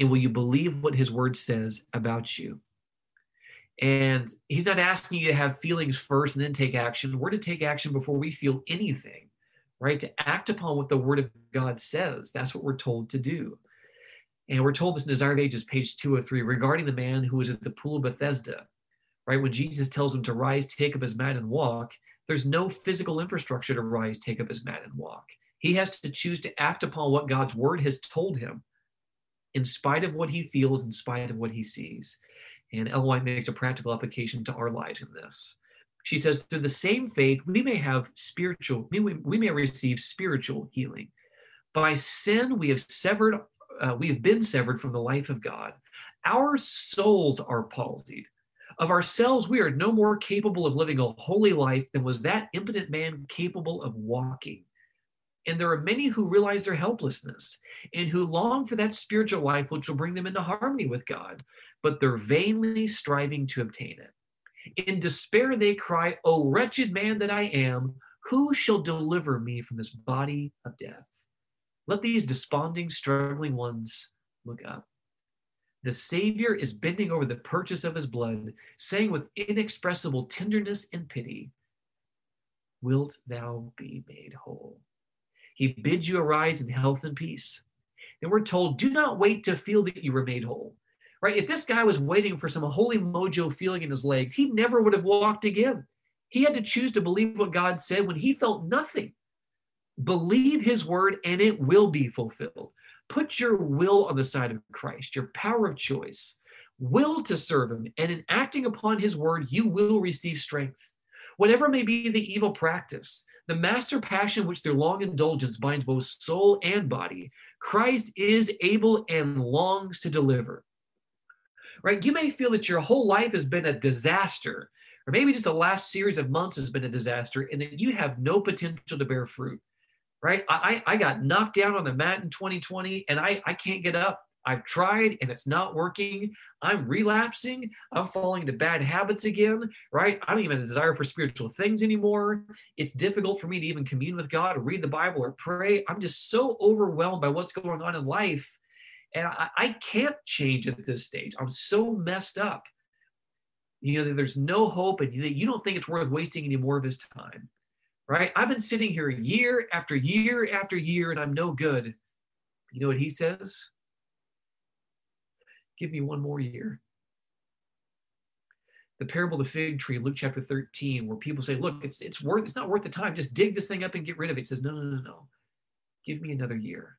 And will you believe what his word says about you? And he's not asking you to have feelings first and then take action. We're to take action before we feel anything, right? To act upon what the word of God says. That's what we're told to do. And we're told this in Desire of Ages, page 203, regarding the man who was at the pool of Bethesda, right? When Jesus tells him to rise, take up his mat, and walk, there's no physical infrastructure to rise, take up his mat, and walk. He has to choose to act upon what God's word has told him, in spite of what he feels, in spite of what he sees. And Ellen White makes a practical application to our lives in this. She says, through the same faith, we may have spiritual, we, we may receive spiritual healing. By sin, we have severed, uh, we have been severed from the life of God. Our souls are palsied. Of ourselves, we are no more capable of living a holy life than was that impotent man capable of walking. And there are many who realize their helplessness and who long for that spiritual life which will bring them into harmony with God, but they're vainly striving to obtain it. In despair, they cry, O wretched man that I am, who shall deliver me from this body of death? Let these desponding, struggling ones look up. The Savior is bending over the purchase of his blood, saying with inexpressible tenderness and pity, Wilt thou be made whole? He bids you arise in health and peace. And we're told, do not wait to feel that you were made whole. Right? If this guy was waiting for some holy mojo feeling in his legs, he never would have walked again. He had to choose to believe what God said when he felt nothing. Believe his word and it will be fulfilled. Put your will on the side of Christ, your power of choice, will to serve him. And in acting upon his word, you will receive strength. Whatever may be the evil practice, the master passion which through long indulgence binds both soul and body, Christ is able and longs to deliver. Right? You may feel that your whole life has been a disaster, or maybe just the last series of months has been a disaster, and that you have no potential to bear fruit. Right? I, I got knocked down on the mat in 2020 and I, I can't get up. I've tried and it's not working. I'm relapsing. I'm falling into bad habits again, right? I don't even have a desire for spiritual things anymore. It's difficult for me to even commune with God or read the Bible or pray. I'm just so overwhelmed by what's going on in life. And I, I can't change at this stage. I'm so messed up. You know, there's no hope and you don't think it's worth wasting any more of his time, right? I've been sitting here year after year after year and I'm no good. You know what he says? Give me one more year. The parable of the fig tree, Luke chapter 13, where people say, look, it's it's worth it's not worth the time. Just dig this thing up and get rid of it. He says, no, no, no, no. Give me another year.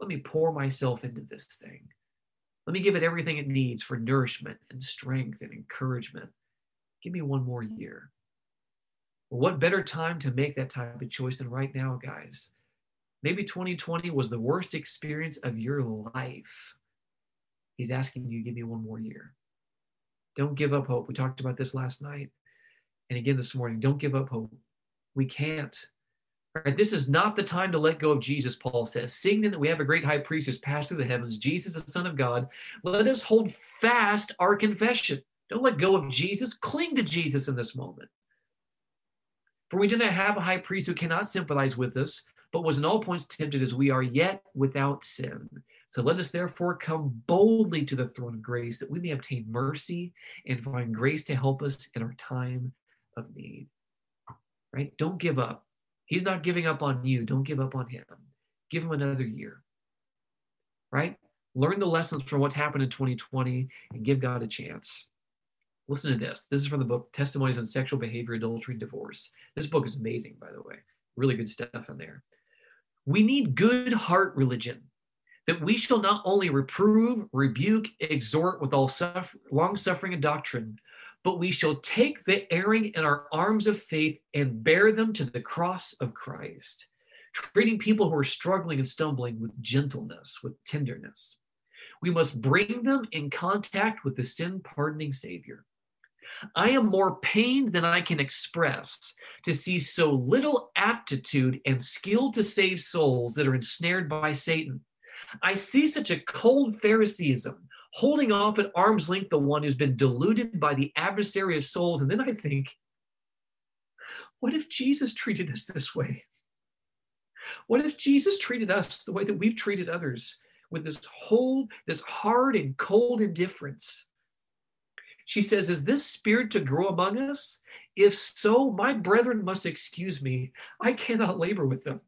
Let me pour myself into this thing. Let me give it everything it needs for nourishment and strength and encouragement. Give me one more year. What better time to make that type of choice than right now, guys? Maybe 2020 was the worst experience of your life. He's asking you, give me one more year. Don't give up hope. We talked about this last night and again this morning. Don't give up hope. We can't. Right? This is not the time to let go of Jesus, Paul says. Seeing then that we have a great high priest who's passed through the heavens, Jesus, the Son of God, let us hold fast our confession. Don't let go of Jesus. Cling to Jesus in this moment. For we do not have a high priest who cannot sympathize with us, but was in all points tempted as we are, yet without sin. So let us therefore come boldly to the throne of grace that we may obtain mercy and find grace to help us in our time of need. Right? Don't give up. He's not giving up on you. Don't give up on him. Give him another year. Right? Learn the lessons from what's happened in 2020 and give God a chance. Listen to this. This is from the book Testimonies on Sexual Behavior, Adultery, Divorce. This book is amazing, by the way. Really good stuff in there. We need good heart religion that we shall not only reprove, rebuke, exhort with all suffer- long suffering and doctrine, but we shall take the erring in our arms of faith and bear them to the cross of Christ, treating people who are struggling and stumbling with gentleness, with tenderness. We must bring them in contact with the sin pardoning Savior. I am more pained than I can express to see so little aptitude and skill to save souls that are ensnared by Satan. I see such a cold Phariseeism, holding off at arm's length the one who's been deluded by the adversary of souls. And then I think, what if Jesus treated us this way? What if Jesus treated us the way that we've treated others with this whole, this hard and cold indifference? She says, Is this spirit to grow among us? If so, my brethren must excuse me. I cannot labor with them.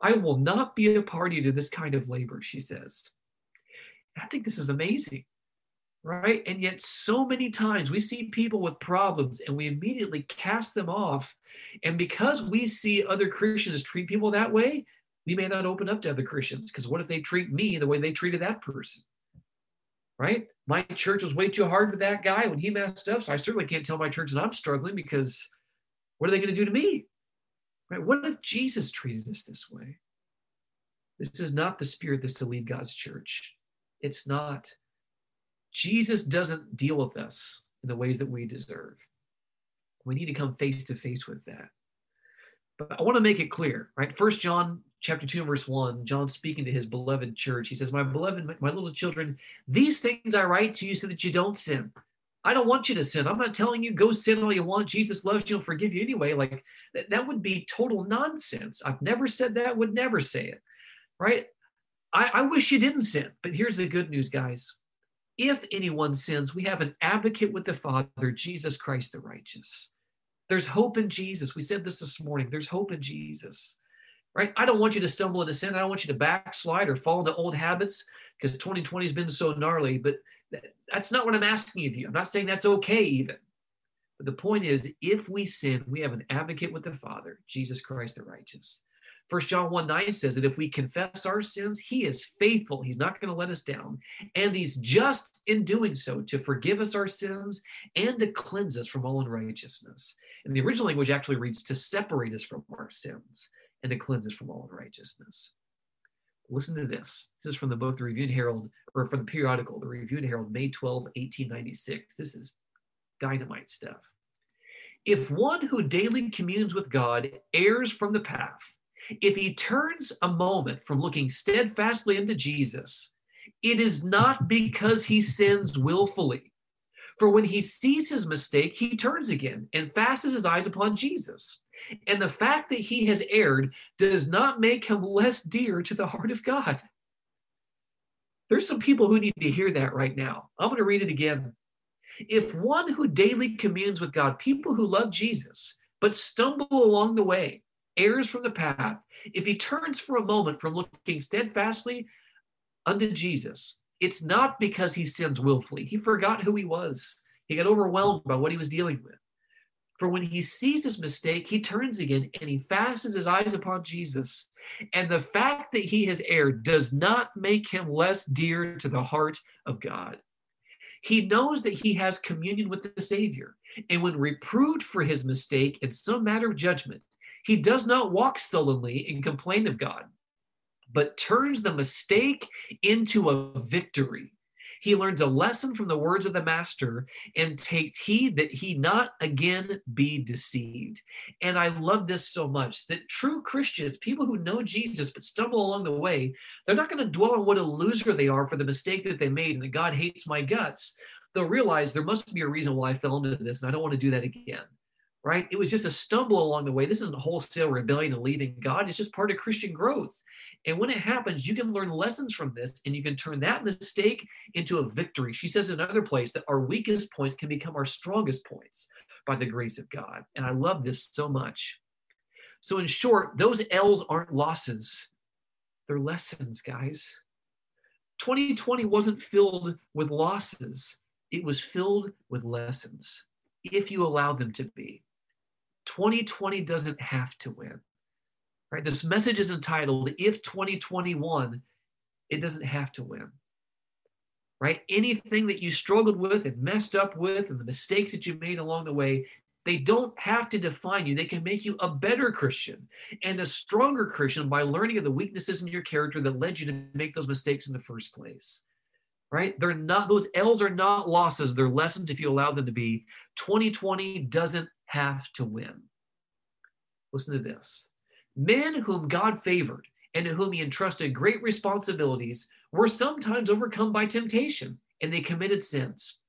I will not be a party to this kind of labor, she says. I think this is amazing, right? And yet, so many times we see people with problems and we immediately cast them off. And because we see other Christians treat people that way, we may not open up to other Christians because what if they treat me the way they treated that person? Right? My church was way too hard with that guy when he messed up. So I certainly can't tell my church that I'm struggling because what are they going to do to me? Right? What if Jesus treated us this way? This is not the spirit that's to lead God's church. It's not. Jesus doesn't deal with us in the ways that we deserve. We need to come face to face with that. But I want to make it clear, right? First John chapter 2 verse 1, John speaking to his beloved church, he says, My beloved, my, little children, these things I write to you so that you don't sin. I don't want you to sin. I'm not telling you go sin all you want. Jesus loves you. He'll forgive you anyway. Like that, that would be total nonsense. I've never said that, would never say it. Right? I, I wish you didn't sin. But here's the good news, guys. If anyone sins, we have an advocate with the Father, Jesus Christ the righteous. There's hope in Jesus. We said this this morning. There's hope in Jesus right? I don't want you to stumble into sin. I don't want you to backslide or fall into old habits because 2020 has been so gnarly. But that's not what I'm asking of you. I'm not saying that's okay, even. But the point is, if we sin, we have an advocate with the Father, Jesus Christ the righteous. First John 1 9 says that if we confess our sins, he is faithful. He's not going to let us down. And he's just in doing so to forgive us our sins and to cleanse us from all unrighteousness. And the original language actually reads to separate us from our sins and to cleanse us from all unrighteousness. Listen to this. This is from the book, The Review and Herald, or from the periodical, The Review and Herald, May 12, 1896. This is dynamite stuff. If one who daily communes with God errs from the path, if he turns a moment from looking steadfastly into Jesus, it is not because he sins willfully. For when he sees his mistake, he turns again and fastens his eyes upon Jesus. And the fact that he has erred does not make him less dear to the heart of God. There's some people who need to hear that right now. I'm going to read it again. If one who daily communes with God, people who love Jesus, but stumble along the way, errs from the path, if he turns for a moment from looking steadfastly unto Jesus, it's not because he sins willfully. He forgot who he was. He got overwhelmed by what he was dealing with. For when he sees his mistake, he turns again and he fastens his eyes upon Jesus. And the fact that he has erred does not make him less dear to the heart of God. He knows that he has communion with the Savior. And when reproved for his mistake in some matter of judgment, he does not walk sullenly and complain of God, but turns the mistake into a victory he learns a lesson from the words of the master and takes heed that he not again be deceived. And I love this so much that true Christians, people who know Jesus but stumble along the way, they're not going to dwell on what a loser they are for the mistake that they made and that God hates my guts. They'll realize there must be a reason why I fell into this and I don't want to do that again. Right? It was just a stumble along the way. This isn't wholesale rebellion and leaving God. It's just part of Christian growth. And when it happens, you can learn lessons from this and you can turn that mistake into a victory. She says in another place that our weakest points can become our strongest points by the grace of God. And I love this so much. So, in short, those L's aren't losses, they're lessons, guys. 2020 wasn't filled with losses, it was filled with lessons if you allow them to be. 2020 doesn't have to win. Right? This message is entitled If 2020 won, it doesn't have to win. Right? Anything that you struggled with and messed up with and the mistakes that you made along the way, they don't have to define you. They can make you a better Christian and a stronger Christian by learning of the weaknesses in your character that led you to make those mistakes in the first place. Right? They're not, those L's are not losses. They're lessons if you allow them to be. 2020 doesn't have to win. Listen to this men whom God favored and to whom he entrusted great responsibilities were sometimes overcome by temptation and they committed sins.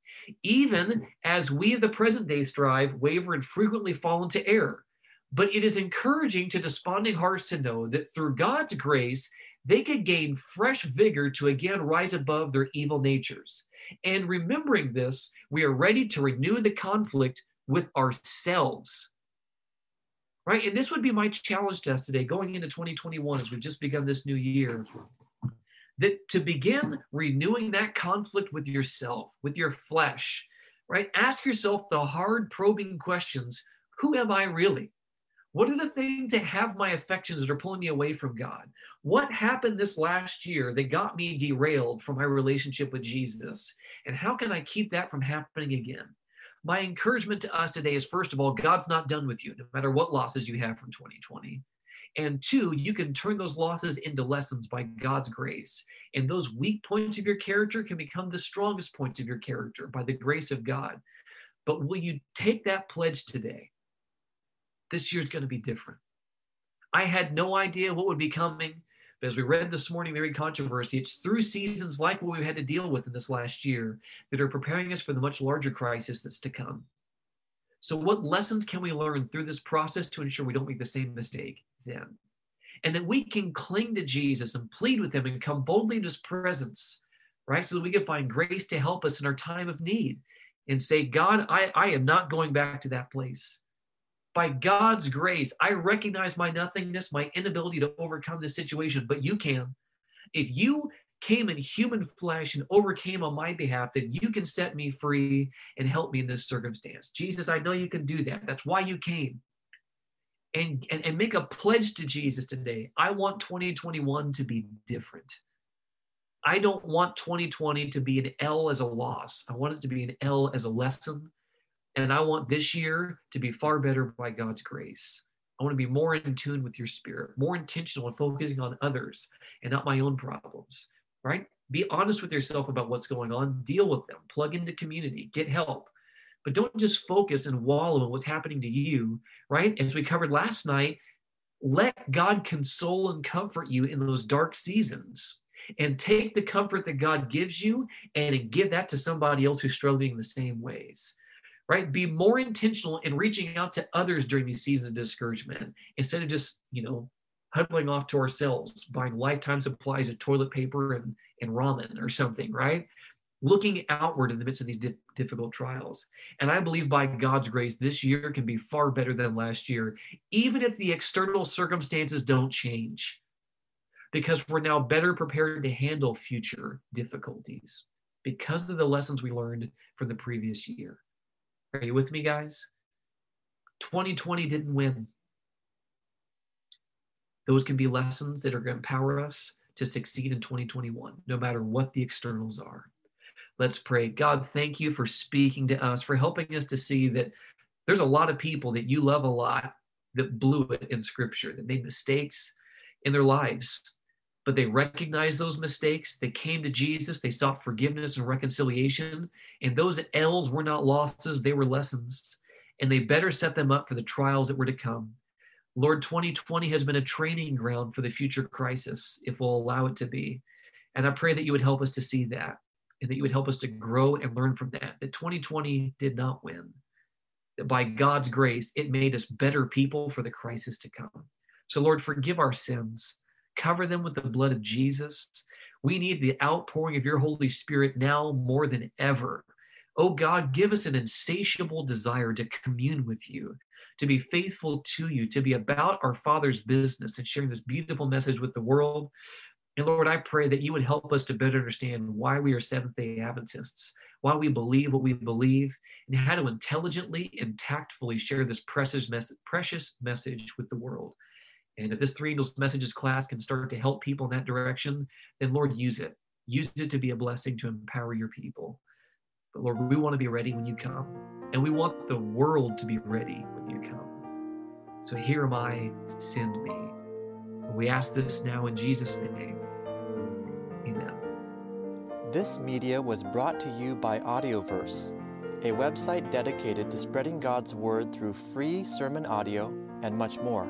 Even as we of the present day strive, waver, and frequently fall into error. But it is encouraging to desponding hearts to know that through God's grace, they could gain fresh vigor to again rise above their evil natures. And remembering this, we are ready to renew the conflict with ourselves. Right? And this would be my challenge to us today, going into 2021 as we've just begun this new year. That to begin renewing that conflict with yourself, with your flesh, right? Ask yourself the hard, probing questions Who am I really? What are the things that have my affections that are pulling me away from God? What happened this last year that got me derailed from my relationship with Jesus? And how can I keep that from happening again? My encouragement to us today is first of all, God's not done with you, no matter what losses you have from 2020. And two, you can turn those losses into lessons by God's grace. And those weak points of your character can become the strongest points of your character by the grace of God. But will you take that pledge today? This year's going to be different. I had no idea what would be coming. But as we read this morning, Mary Controversy, it's through seasons like what we've had to deal with in this last year that are preparing us for the much larger crisis that's to come. So, what lessons can we learn through this process to ensure we don't make the same mistake then? And that we can cling to Jesus and plead with him and come boldly in his presence, right? So that we can find grace to help us in our time of need and say, God, I, I am not going back to that place by God's grace, I recognize my nothingness, my inability to overcome this situation, but you can. If you came in human flesh and overcame on my behalf, then you can set me free and help me in this circumstance. Jesus, I know you can do that. That's why you came. And, and, and make a pledge to Jesus today. I want 2021 to be different. I don't want 2020 to be an L as a loss. I want it to be an L as a lesson and I want this year to be far better by God's grace. I want to be more in tune with your spirit, more intentional and focusing on others and not my own problems, right? Be honest with yourself about what's going on, deal with them, plug into community, get help. But don't just focus and wallow in what's happening to you, right? As we covered last night, let God console and comfort you in those dark seasons and take the comfort that God gives you and give that to somebody else who's struggling in the same ways right? Be more intentional in reaching out to others during these seasons of discouragement instead of just, you know, huddling off to ourselves, buying lifetime supplies of toilet paper and, and ramen or something, right? Looking outward in the midst of these di- difficult trials. And I believe by God's grace, this year can be far better than last year, even if the external circumstances don't change, because we're now better prepared to handle future difficulties because of the lessons we learned from the previous year. Are you with me, guys? 2020 didn't win. Those can be lessons that are going to empower us to succeed in 2021, no matter what the externals are. Let's pray. God, thank you for speaking to us, for helping us to see that there's a lot of people that you love a lot that blew it in scripture, that made mistakes in their lives but they recognized those mistakes. They came to Jesus. They sought forgiveness and reconciliation. And those L's were not losses, they were lessons. And they better set them up for the trials that were to come. Lord, 2020 has been a training ground for the future crisis, if we'll allow it to be. And I pray that you would help us to see that and that you would help us to grow and learn from that, that 2020 did not win. that by God's grace, it made us better people for the crisis to come. So, Lord, forgive our sins, cover them with the blood of Jesus. We need the outpouring of your Holy Spirit now more than ever. Oh God, give us an insatiable desire to commune with you, to be faithful to you, to be about our Father's business and sharing this beautiful message with the world. And Lord, I pray that you would help us to better understand why we are Seventh day Adventists, why we believe what we believe, and how to intelligently and tactfully share this precious, mes- precious message with the world. And if this Three Angels Messages class can start to help people in that direction, then Lord, use it. Use it to be a blessing to empower your people. But Lord, we want to be ready when you come, and we want the world to be ready when you come. So here am I, send me. We ask this now in Jesus' name. Amen. This media was brought to you by Audioverse, a website dedicated to spreading God's Word through free sermon audio and much more.